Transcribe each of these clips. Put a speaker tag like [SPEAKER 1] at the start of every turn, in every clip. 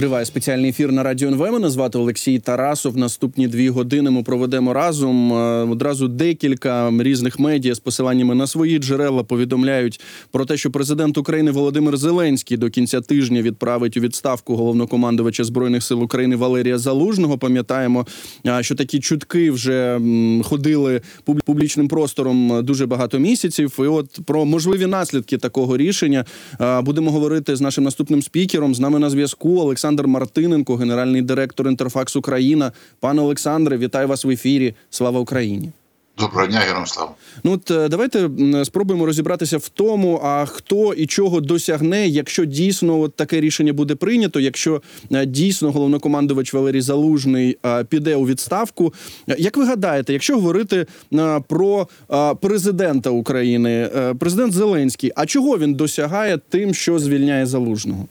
[SPEAKER 1] Триває спеціальний ефір на радіо НВ. Мене звати Олексій Тарасов. Наступні дві години ми проведемо разом. Е, Одразу декілька різних медіа з посиланнями на свої джерела повідомляють про те, що президент України Володимир Зеленський до кінця тижня відправить у відставку головнокомандувача збройних сил України Валерія Залужного. Пам'ятаємо, е, що такі чутки вже ходили пуб- публічним простором дуже багато місяців. І от про можливі наслідки такого рішення е, будемо говорити з нашим наступним спікером. З нами на зв'язку Олександр Мартиненко, генеральний директор Інтерфакс Україна. Пане Олександре, вітаю вас в ефірі. Слава Україні!
[SPEAKER 2] Доброго дня, героям слава.
[SPEAKER 1] Ну от е, давайте спробуємо розібратися в тому, а хто і чого досягне, якщо дійсно от таке рішення буде прийнято, якщо е, дійсно головнокомандувач Валерій Залужний е, піде у відставку. Як ви гадаєте, якщо говорити про президента України, президент Зеленський, а чого він досягає тим, що звільняє залужного?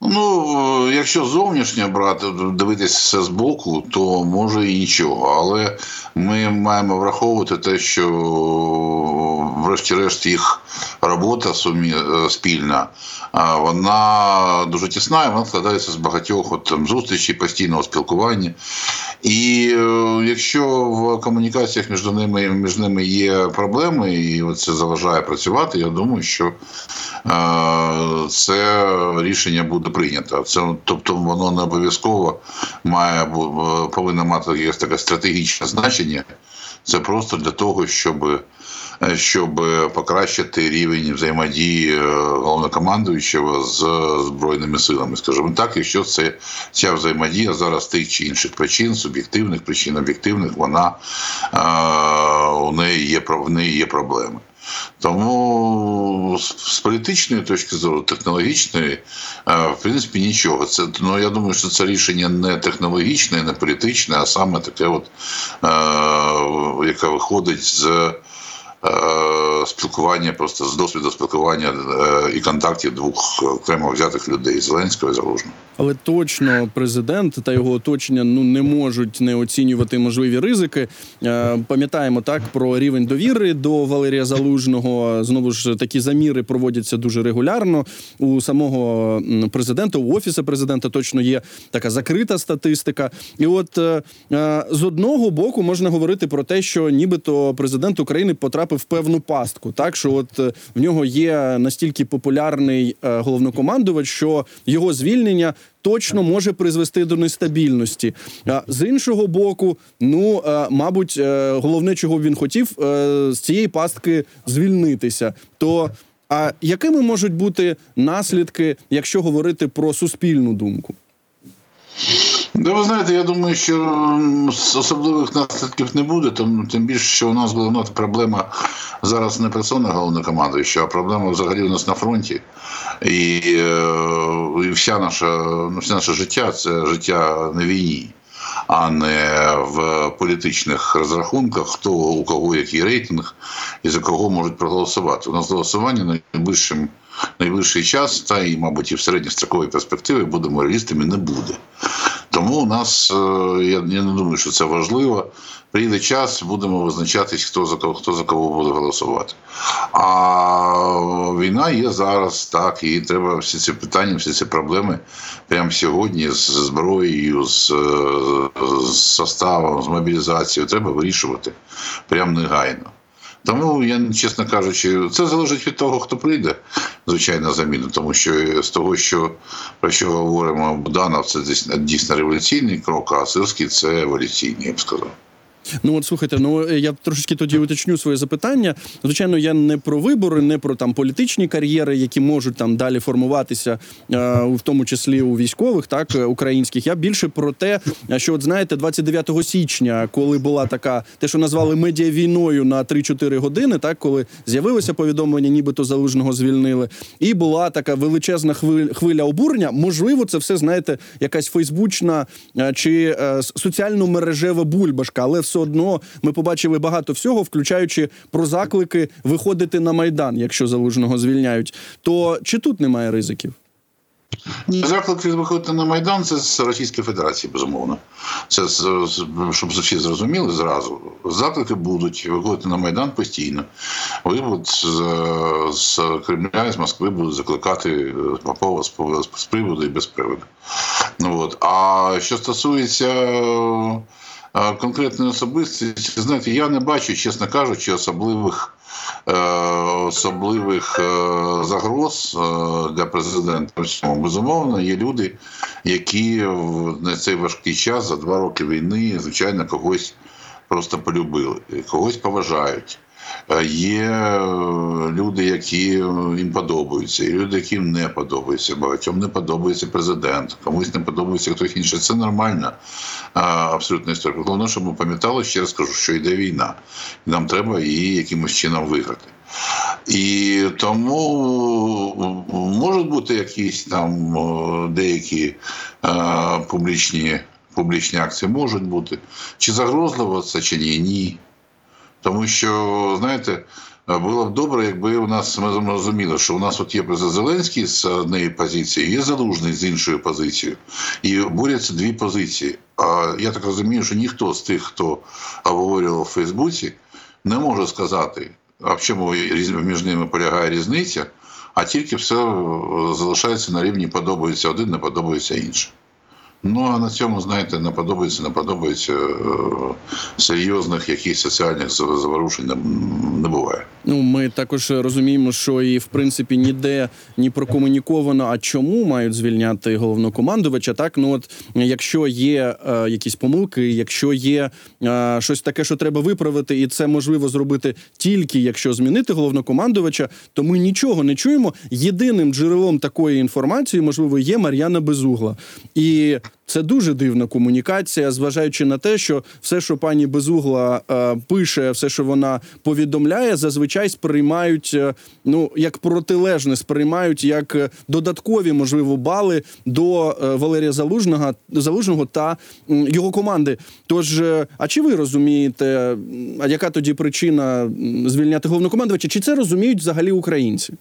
[SPEAKER 2] Ну, якщо зовнішнє брати, дивитися все збоку, то може і нічого. Але ми маємо враховувати те, що врешті-решт їх робота сумі, е, спільна, вона дуже тісна, і вона складається з багатьох от, там, зустрічей, постійного спілкування. І е, якщо в комунікаціях між ними, між ними є проблеми, і це заважає працювати, я думаю, що е, це рішення буде прийнято. Це тобто воно не обов'язково має е, повинно мати якесь таке стратегічне значення. Це просто для того, щоб, е, щоб покращити рівень взаємодії е, головнокомандуючого з збройними силами. Скажімо так, якщо це ця взаємодія зараз тих чи інших причин, суб'єктивних причин, об'єктивних, вона у неї є в неї є проблеми. Тому з, політичної точки зору, технологічної, е, в принципі, нічого. Це ну я думаю, що це рішення не технологічне, не політичне, а саме таке, от е, яке виходить з. е, Спілкування просто з досвіду спілкування е, і контактів двох окремо взятих людей Зеленського і Залужного.
[SPEAKER 1] Але точно президент та його оточення ну не можуть не оцінювати можливі ризики. Е, Пам'ятаємо так про рівень довіри до Валерія Залужного. Знову ж такі заміри проводяться дуже регулярно. У самого президента, у офісі президента точно є така закрита статистика. І от е, е, з одного боку можна говорити про те, що нібито президент України потрапив в певну пастку, так що от в нього є настільки популярний головнокомандувач, що його звільнення точно може призвести до нестабільності. З іншого боку, ну е, мабуть, е, головне, чого він хотів, е, з цієї пастки звільнитися. То а якими можуть бути наслідки, якщо говорити про суспільну думку?
[SPEAKER 2] Да, ви знаєте, я думаю, що особливих наслідків не буде, тим, тим більше, що у нас головна проблема зараз не персона головнокомандуюча, а проблема взагалі у нас на фронті. І, е, і вся наша, ну, все наше життя це життя на війні, а не в політичних розрахунках, хто у кого який рейтинг і за кого можуть проголосувати. У нас голосування найближчим. Найближчий час, та і, мабуть, і в середньостроковій перспективі будемо реалістами, не буде. Тому у нас е, я, не думаю, що це важливо. Прийде час, будемо визначатись, хто за кого хто за кого буде голосувати. А війна є зараз, так, і треба всі ці питання, всі ці проблеми прямо сьогодні з зброєю, з, е, з составом, з мобілізацією треба вирішувати прямо негайно. Тому я, чесно кажучи, це залежить від того, хто прийде, звичайно, заміна, Тому що з того, що про що говоримо, Буданов це дійсно революційний крок, а Сирський це еволюційний, я б сказав.
[SPEAKER 1] Ну от слухайте, ну я трошечки тоді уточню своє запитання. Звичайно, я не про вибори, не про там політичні кар'єри, які можуть там далі формуватися, е, в тому числі у військових, так е, українських. Я більше про те, що от знаєте, 29 січня, коли була така, те, що назвали медіавійною на 3-4 години, так коли з'явилося повідомлення, нібито залужного звільнили, і була така величезна хвиля, хвиля обурення. Можливо, це все знаєте, якась фейсбучна е, чи е, соціально мережева бульбашка, але все одно ми побачили багато всього, включаючи про заклики виходити на майдан, якщо залужного звільняють. То чи тут немає ризиків?
[SPEAKER 2] Ні, заклики виходити на Майдан це з Російської Федерації, безумовно. Це щоб всі зрозуміли зразу. Заклики будуть виходити на Майдан постійно. Ви от з, з Кремля, з Москви будуть закликати е, Попова з, з приводу і без приводу. Ну, от. А що стосується конкретної особистості, знаєте, я не бачу, чесно кажучи, особливих. е, Особливих е, загроз е, для президента безумовно є люди, які в на цей важкий час за два роки війни, звичайно, когось просто полюбили, когось поважають. Е, Є е, люди, які їм подобаються, і люди, які їм не подобаються. Багатьом не подобається президент, комусь не подобається хтось інший. Це нормальна е, абсолютна історія. Головне, щоб ми пам'ятали, ще раз кажу, що йде війна, і нам треба її якимось чином виграти. І тому можуть бути якісь там деякі е, публічні, публічні акції, можуть бути. Чи загрозливо це, чи ні? Ні. Тому що, знаєте, було б добре, якби у нас ми розуміли, що у нас от є Зеленський з однієї позиції, є залужний з іншою позицією. І борються дві позиції. А я так розумію, що ніхто з тих, хто обговорював у Фейсбуці, не може сказати, а в чому між ними полягає різниця, а тільки все залишається на рівні подобається один, не подобається інший. Ну а на цьому, знаєте, не подобається, не подобається е, серйозних якихось соціальних зав- заворушень не буває.
[SPEAKER 1] Ну, ми також розуміємо, що і в принципі ніде ні прокомуніковано, а чому мають звільняти головнокомандувача. Так, ну от якщо є е, якісь помилки, якщо є е, щось таке, що треба виправити, і це можливо зробити тільки якщо змінити головнокомандувача, то ми нічого не чуємо. Єдиним джерелом такої інформації, можливо, є Мар'яна Безугла. І це дуже дивна комунікація, зважаючи на те, що все, що пані Безугла е, пише, все, що вона повідомляє, зазвичай сприймають е, ну як протилежне, сприймають як е, додаткові, можливо, бали до е, Валерія Залужного, Залужного та його команди. Тож, е, а чи ви розумієте, а яка тоді причина звільняти головнокомандувача? Чи це розуміють взагалі українці?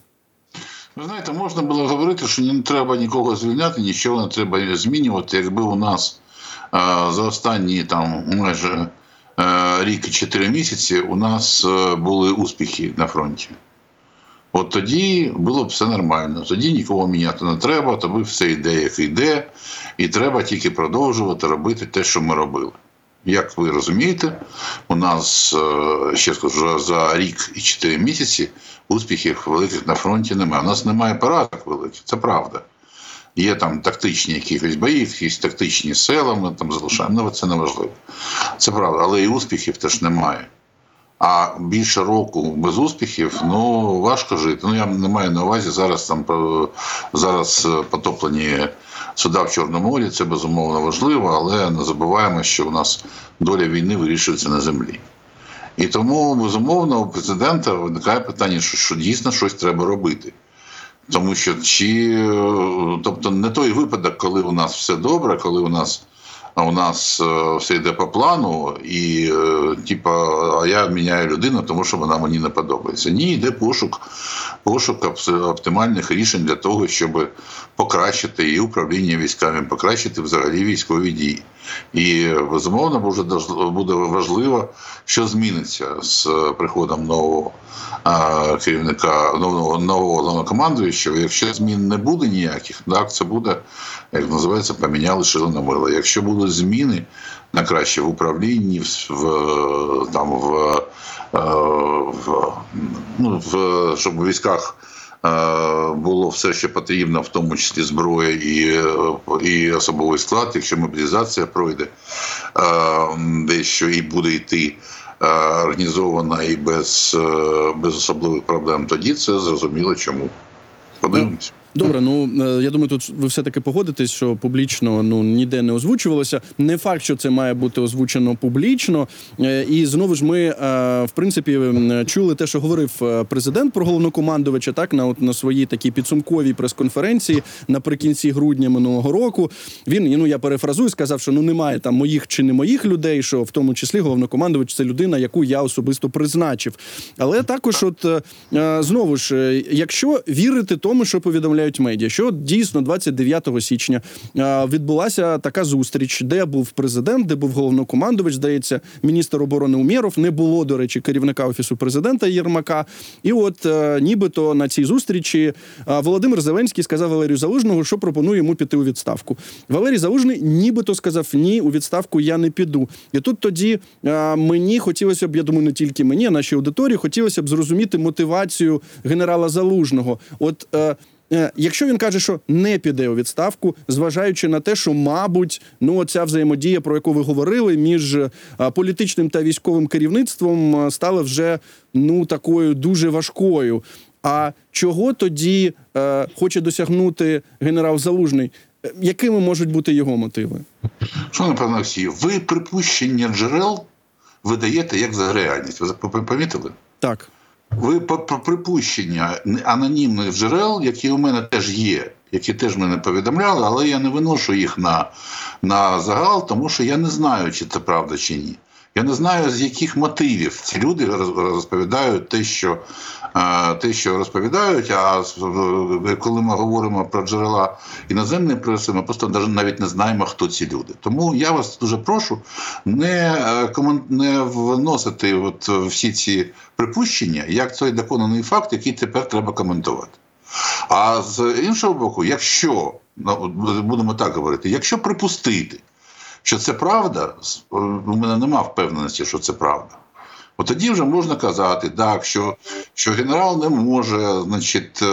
[SPEAKER 2] Ви знаєте, можна було говорити, що не треба нікого звільняти, нічого не треба змінювати, якби у нас е, за останні там майже е, рік і чотири місяці у нас е, були успіхи на фронті. От тоді було б все нормально. Тоді нікого міняти не треба, тобі все йде, як йде, і треба тільки продовжувати робити те, що ми робили. Як ви розумієте, у нас е, ще скажу за рік і 4 місяці успіхів великих на фронті немає. У нас немає поразок великих, це правда. Є там тактичні якісь бої, якісь тактичні села, ми там залишаємо. Ну, це не важливо. Це правда, але і успіхів теж немає. А більше року без успіхів, ну важко жити. Ну я не маю на увазі зараз там е, зараз е, потоплені суда в Чорному морі. Це безумовно важливо, але не забуваємо, що у нас доля війни вирішується на землі. І тому, безумовно, у президента виникає питання, що, що дійсно щось треба робити. Тому що чи е, тобто не той випадок, коли у нас все добре, коли у нас у нас е, все йде по плану, і е, типа, а я міняю людину, тому що вона мені не подобається. Ні, йде пошук, пошук оптимальних рішень для того, щоб покращити і управління військами, покращити взагалі військові дії. І безумовно буде важливо, що зміниться з приходом нового а, керівника, нового нового головнокомандуючого. Якщо змін не буде ніяких, так це буде, як називається, поміняли шило на мило. Якщо будуть зміни на краще в управлінні, в, в там в, е, в, ну, в щоб у військах. Е, Було все, що потрібно, в тому числі зброя і, і особовий склад, якщо мобілізація пройде е, дещо і буде йти е, організована і без, без особливих проблем, тоді це зрозуміло чому. Подивимось.
[SPEAKER 1] Добре, ну е, я думаю, тут ви все таки погодитесь, що публічно ну ніде не озвучувалося. Не факт, що це має бути озвучено публічно. Е, І знову ж ми е, в принципі чули те, що говорив президент про головнокомандувача, так на на своїй такій підсумковій прес-конференції наприкінці грудня минулого року. Він ну я перефразую, сказав, що ну немає там моїх чи не моїх людей, що в тому числі головнокомандувач це людина, яку я особисто призначив. Але також, от знову ж, якщо вірити тому, що повідомляє повідомляють медіа, що дійсно 29 січня відбулася така зустріч, де був президент, де був головнокомандувач, здається, міністр оборони Умєров. Не було, до речі, керівника офісу президента Єрмака. І от е, нібито на цій зустрічі е, Володимир Зеленський сказав Валерію Залужного, що пропонує йому піти у відставку. Валерій Залужний нібито сказав: ні, у відставку я не піду. І тут тоді е, мені хотілося б, я думаю, не тільки мені, а нашій аудиторії, хотілося б зрозуміти мотивацію генерала Залужного. От якщо він каже, що не піде у відставку, зважаючи на те, що, мабуть, ну оця взаємодія, про яку ви говорили, між е, політичним та військовим керівництвом е, стала вже ну такою дуже важкою. А чого тоді е, хоче досягнути генерал Залужний? Е, Якими можуть бути його мотиви?
[SPEAKER 2] Шановний пане Олексію, ви припущення джерел видаєте як за реальність. Ви помітили?
[SPEAKER 1] Так.
[SPEAKER 2] Ви припущення анонімних джерел, які у мене теж є, які теж мене повідомляли, але я не виношу їх на, на загал, тому що я не знаю, чи це правда чи ні. Я не знаю, з яких мотивів ці люди розповідають те, що, е, те, що розповідають. А коли ми говоримо про джерела іноземної преси, ми просто навіть- навіть не знаємо, хто ці люди. Тому я вас дуже прошу не, е, не вносити от всі ці припущення як цей доконаний факт, який тепер треба коментувати. А з іншого боку, якщо ну, будемо так говорити, якщо припустити, що це правда, у мене нема впевненості, що це правда. От тоді вже можна казати, так, що, що генерал не може, значить, е,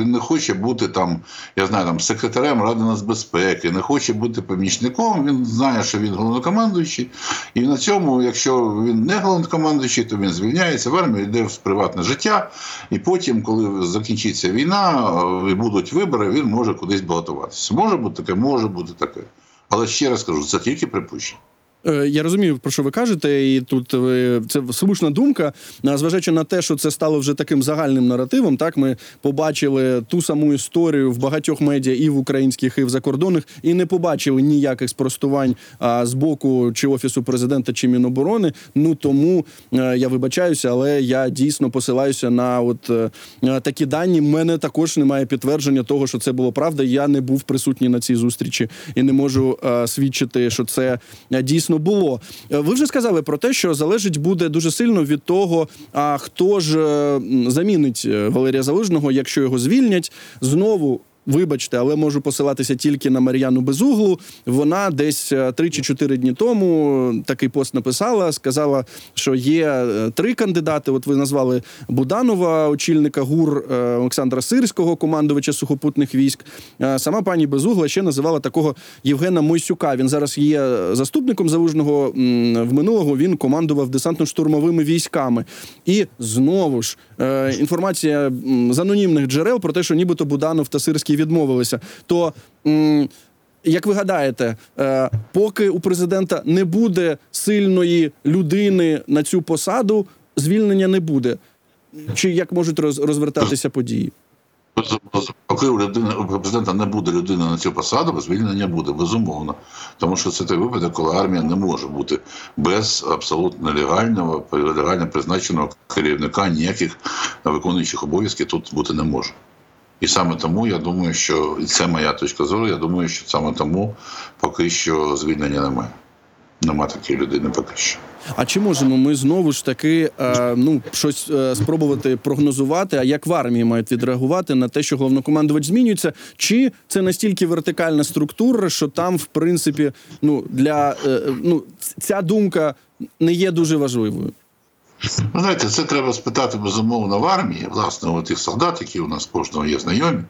[SPEAKER 2] він не хоче бути там, я знаю, там секретарем Ради нацбезпеки, не хоче бути помічником. Він знає, що він головнокомандуючий, і на цьому, якщо він не головнокомандуючий, то він звільняється в армію, йде в приватне життя, і потім, коли закінчиться війна е, і будуть вибори, він може кудись балотуватися. Може бути таке, може бути таке. Але ще раз кажу, це тільки припущення.
[SPEAKER 1] Е, Я розумію, про що ви кажете, і тут це слушна думка. Зважаючи на те, що це стало вже таким загальним наративом, так ми побачили ту саму історію в багатьох медіа і в українських, і в закордонних, і не побачили ніяких спростувань а, з боку чи офісу президента, чи міноборони. Ну тому е, я вибачаюся, але я дійсно посилаюся на от е, е, такі дані. Мене також немає підтвердження того, що це було правда. Я не був присутній на цій зустрічі і не можу е, свідчити, що це е, дійсно було. Е, Ви вже сказали про те, що залежить буде дуже сильно від того, а хто ж замінить е, Валерія Залужного, якщо його звільнять знову. Вибачте, але можу посилатися тільки на Мар'яну Безуглу. Вона десь е, три чи чотири дні тому такий пост написала. Сказала, що є е, три кандидати. От ви назвали Буданова, очільника ГУР е, Олександра Сирського, командувача сухопутних військ. Е, Сама пані Безугла ще називала такого Євгена Мойсюка. Він зараз є заступником залужного в минулого. Він командував десантно-штурмовими військами. І знову ж е, інформація з анонімних джерел про те, що нібито Буданов та Сирський відмовилися. То м, як ви гадаєте, е, поки у президента не буде сильної людини на цю посаду, звільнення не буде. Чи як можуть роз- розвертатися події?
[SPEAKER 2] Поки у людини у президента не буде людини на цю посаду, звільнення буде безумовно. Тому що це той випадок, коли армія не може бути без абсолютно легального, легально призначеного керівника ніяких виконуючих обов'язків тут бути не може. І саме тому я думаю, що і це моя точка зору. Я думаю, що саме тому поки що звільнення немає. Нема такої людини поки що.
[SPEAKER 1] А чи можемо ми знову ж таки е, ну щось е, спробувати прогнозувати? А як в армії мають відреагувати на те, що головнокомандувач змінюється? Чи це настільки вертикальна структура, що там, в принципі, ну для е, ну ця думка не є дуже важливою?
[SPEAKER 2] Ви знаєте, це треба спитати безумовно в армії, власне, у тих солдат, які у нас кожного є знайомі.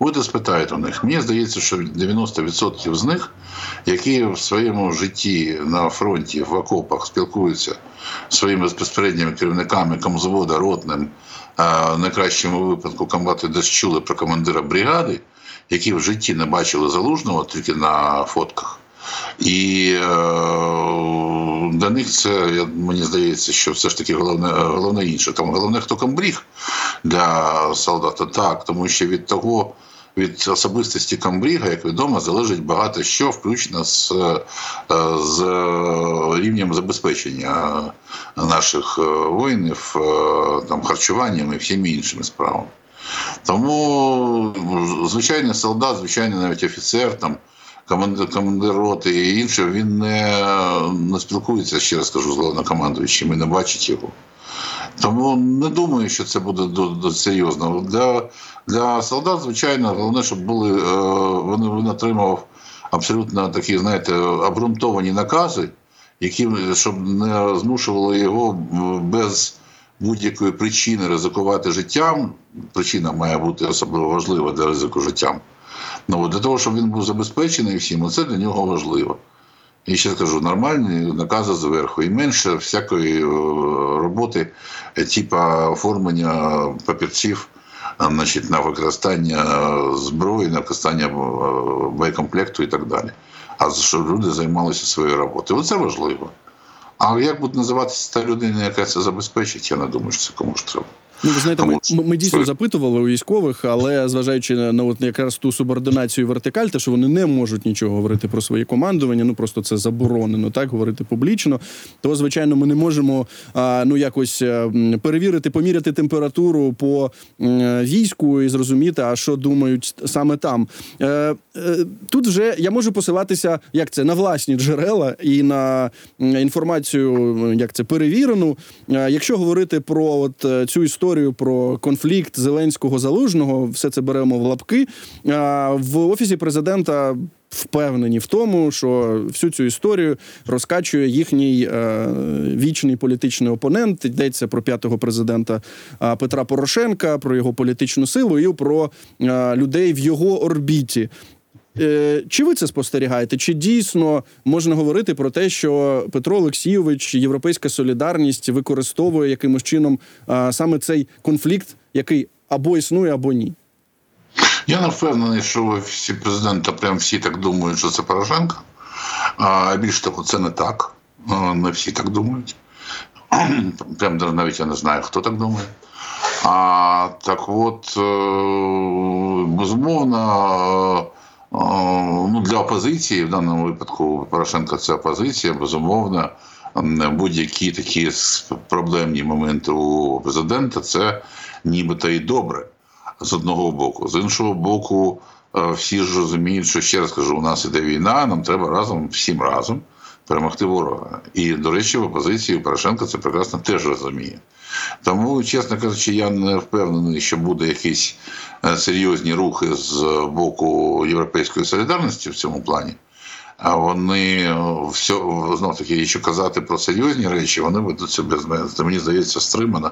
[SPEAKER 2] Ви спитаєте у них. Мені здається, що 90% з них, які в своєму житті на фронті в окопах спілкуються зі своїми безпосередніми керівниками комзвода, ротним, в найкращому випадку комбати десь чули про командира бригади, які в житті не бачили залужного тільки на фотках. І е, для них це я, мені здається, що все ж таки головне, головне інше. Там головне, хто комбріг для солдата, так, тому що від того, від особистості комбріга, як відомо, залежить багато що, включно з, е, з рівнем забезпечення наших е, воїнів, е, там харчуванням і всіми іншими справами. Тому звичайний солдат, звичайний навіть офіцер, там, командир, командир роти і інше, він не, не спілкується, ще раз скажу, з головнокомандуючим і не бачить його. Тому не думаю, що це буде дуже серйозно. Для для солдат, звичайно, головне, щоб були е, вони він отримав абсолютно такі, знаєте, обґрунтовані накази, які щоб не змушували його без будь-якої причини ризикувати життям. Причина має бути особливо важлива для ризику життям. Ну, Для того, щоб він був забезпечений всім, це для нього важливо. І ще скажу, нормальні накази зверху і менше всякої роботи, типу оформлення папірців значить, на використання зброї, на використання боєкомплекту і так далі. А щоб люди займалися своєю роботою. Оце важливо. А як буде називатися та людина, яка це забезпечить, я не думаю, що це комусь треба.
[SPEAKER 1] Ну, ви знаєте, ми, ми дійсно запитували у військових, але зважаючи на, на от якраз ту субординацію вертикаль, те, що вони не можуть нічого говорити про своє командування, ну просто це заборонено, так говорити публічно. То звичайно, ми не можемо а, ну якось перевірити, поміряти температуру по війську і зрозуміти, а що думають саме там. Е, е, тут вже я можу посилатися, як це на власні джерела і на інформацію, як це перевірену. Е, якщо говорити про от е, цю історію історію про конфлікт Зеленського залужного, все це беремо в лапки. В офісі президента впевнені в тому, що всю цю історію розкачує їхній е, вічний політичний опонент. Йдеться про п'ятого президента Петра Порошенка, про його політичну силу і про е, людей в його орбіті. Чи ви це спостерігаєте? Чи дійсно можна говорити про те, що Петро Олексійович, Європейська солідарність використовує якимось чином саме цей конфлікт, який або існує, або ні?
[SPEAKER 2] Я не впевнений, що всі президенти прям всі так думають, що це Порошенко. А більш того, це не так. Не всі так думають. Прям навіть я не знаю, хто так думає. А так от, е, безумовно ну, для опозиції, в даному випадку Порошенко це опозиція, безумовно, будь-які такі проблемні моменти у президента це нібито і добре з одного боку. З іншого боку, е, всі ж розуміють, що ще раз кажу, у нас іде війна, нам треба разом всім разом перемогти ворога. І, до речі, в опозиції Порошенко це прекрасно теж розуміє. Тому, чесно кажучи, я не впевнений, що буде якісь е, серйозні рухи з боку Європейської солідарності в цьому плані. А вони е, все знов таки, якщо казати про серйозні речі, вони ведуть себе мені здається стримано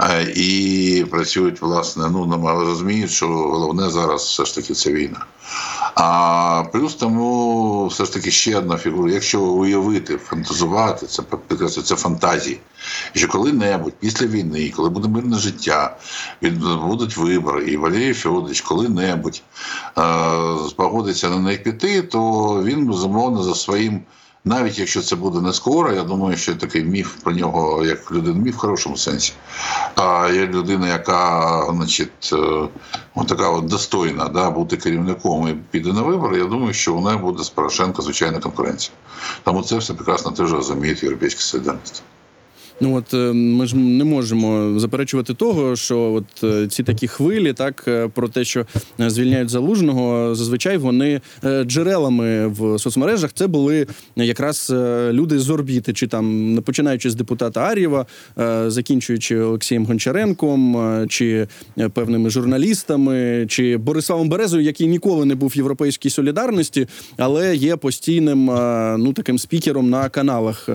[SPEAKER 2] е, і працюють власне. Ну розуміють, що головне зараз все ж таки це війна. А плюс тому все ж таки ще одна фігура. Якщо уявити, фантазувати, це це фантазії. Що коли-небудь після війни, коли буде мирне життя, будуть вибори, і Валерій Федорович коли-небудь е, спогодиться на них піти, то він безумовно за своїм навіть якщо це буде не скоро, я думаю, що такий міф про нього, як людина, міф в хорошому сенсі. А є людина, яка, значить, от така от достойна да, бути керівником і піде на вибори. Я думаю, що у неї буде з Порошенко звичайна конкуренція. Тому це все прекрасно теж розуміють європейські солідарність.
[SPEAKER 1] Ну от е, ми ж не можемо заперечувати того, що от е, ці такі хвилі, так е, про те, що звільняють залужного, зазвичай вони джерелами в соцмережах це були якраз люди з орбіти, чи там починаючи з депутата Ар'єва, закінчуючи Олексієм Гончаренком, чи певними журналістами, чи Бориславом Березою, який ніколи не був в європейській солідарності, але є постійним ну таким спікером на каналах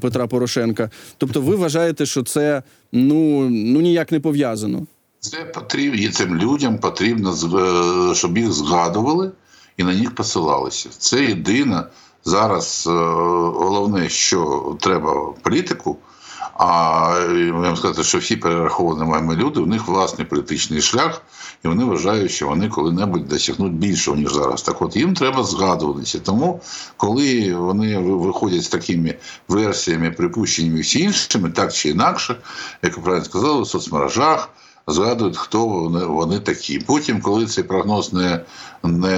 [SPEAKER 1] Петра Порошенка. Тобто Тобто, ви вважаєте, що це ну ну ніяк не пов'язано?
[SPEAKER 2] Це потрібно і цим людям потрібно е, щоб їх згадували і на них посилалися. Це єдине зараз. Е, головне, що треба політику. А я вам сказати, що всі перераховані нами люди, у них власний політичний шлях, і вони вважають, що вони коли-небудь досягнуть більшого, ніж зараз. Так от їм треба згадуватися. Тому, коли вони виходять з такими версіями, припущеннями всі іншими, так чи інакше, як ви правильно сказали, в соцмережах. Згадують, хто вони вони такі. Потім, коли цей прогноз не не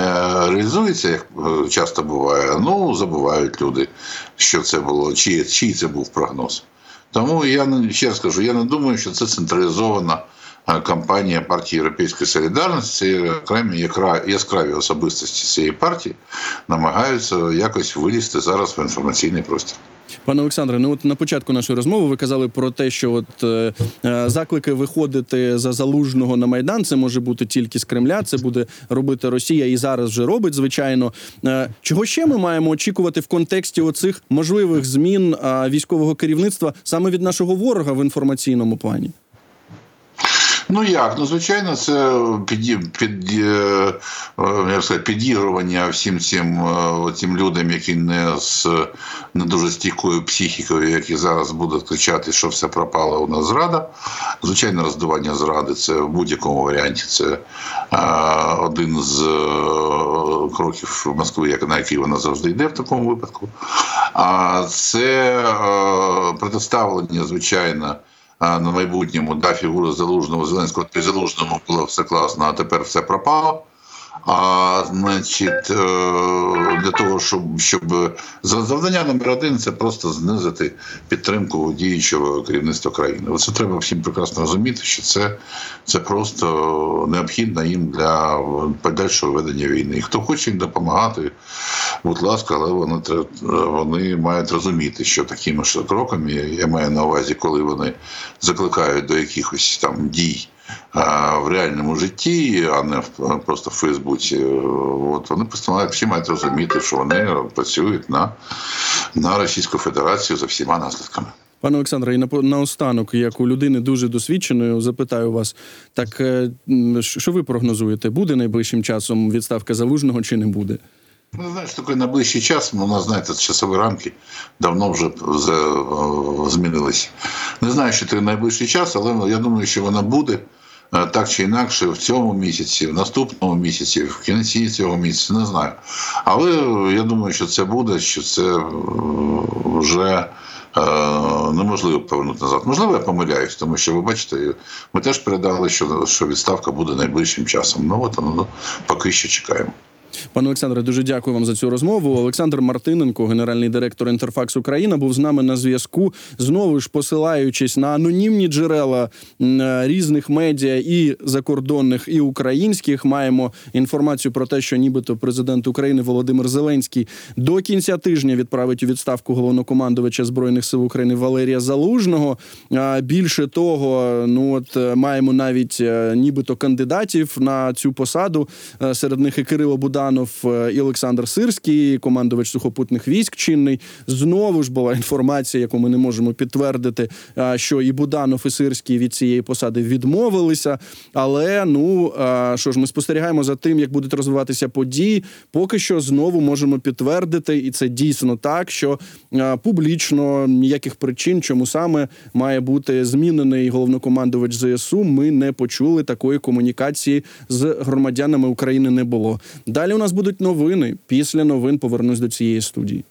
[SPEAKER 2] реалізується, як е, часто буває, ну забувають люди, що це було, чий, чий це був прогноз. Тому я ще раз кажу, я не думаю, що це централізована е, кампанія партії Європейської солідарності. Окремі яскраві особистості цієї партії намагаються якось вилізти зараз в інформаційний простір.
[SPEAKER 1] Пане Олександре, ну от на початку нашої розмови ви казали про те, що от е, е, заклики виходити за залужного на майдан це може бути тільки з Кремля. Це буде робити Росія і зараз вже робить. Звичайно, Е, чого ще ми маємо очікувати в контексті оцих можливих змін е, військового керівництва саме від нашого ворога в інформаційному плані?
[SPEAKER 2] Ну як? Ну звичайно, це під, під, е, е, як сказати, підігрування всім цим е, цим людям, які не з не дуже стійкою психікою, які зараз будуть кричати, що все пропало у нас зрада. Звичайно, роздування зради це в будь-якому варіанті. Це один з кроків Москви, як на який вона завжди йде в такому випадку. А це протиставлення, звичайно на майбутньому да, фігура залужного Зеленського при залужному було все класно, а тепер все пропало. А значить, е, для того, щоб щоб завдання номер один це просто знизити підтримку діючого керівництва країни. Оце треба всім прекрасно розуміти, що це, це просто необхідно їм для подальшого ведення війни. І хто хоче їм допомагати, будь ласка, але вони вони мають розуміти, що такими ж кроками я маю на увазі, коли вони закликають до якихось там дій в реальному житті, а не просто в Фейсбуці. От вони просто всі мають розуміти, що вони працюють на, на Російську Федерацію за всіма наслідками.
[SPEAKER 1] Пане Олександре, і на наостанок, як у людини дуже досвідченої, запитаю вас: так е, що ви прогнозуєте? Буде найближчим часом відставка залужного чи не буде?
[SPEAKER 2] Ну, знаєш, такий найближчий час, ну, у знаєте, часові рамки давно вже змінилися. Не знаю, що це найближчий час, але я думаю, що вона буде е, так чи інакше в цьому місяці, в наступному місяці, в кінці цього місяця, не знаю. Але я думаю, що це буде, що це е, вже. е, Неможливо повернути назад. Можливо, я помиляюсь, тому що ви бачите, ми теж передали, що, що відставка буде найближчим часом. Ну от ну, поки що чекаємо.
[SPEAKER 1] Пане Олександре, дуже дякую вам за цю розмову. Олександр Мартиненко, генеральний директор Інтерфакс Україна, був з нами на зв'язку. Знову ж посилаючись на анонімні джерела е, різних медіа і закордонних, і українських, маємо інформацію про те, що нібито президент України Володимир Зеленський до кінця тижня відправить у відставку головнокомандувача збройних сил України Валерія Залужного. Більше того, ну от е, маємо навіть е, нібито кандидатів на цю посаду. Серед них і Кирило Буданов, е, і Олександр Сирський, командувач сухопутних військ чинний. Знову ж була інформація, яку ми не можемо підтвердити, е, що і Буданов, і Сирський від цієї посади відмовилися. Але ну е, що ж, ми спостерігаємо за тим, як будуть розвиватися події. Поки що знову можемо підтвердити, і це дійсно так, що публічно ніяких причин, чому саме має бути змінений головнокомандувач ЗСУ. Ми не почули такої комунікації з громадянами України. Не було. Далі у нас будуть новини. Після новин повернусь до цієї студії.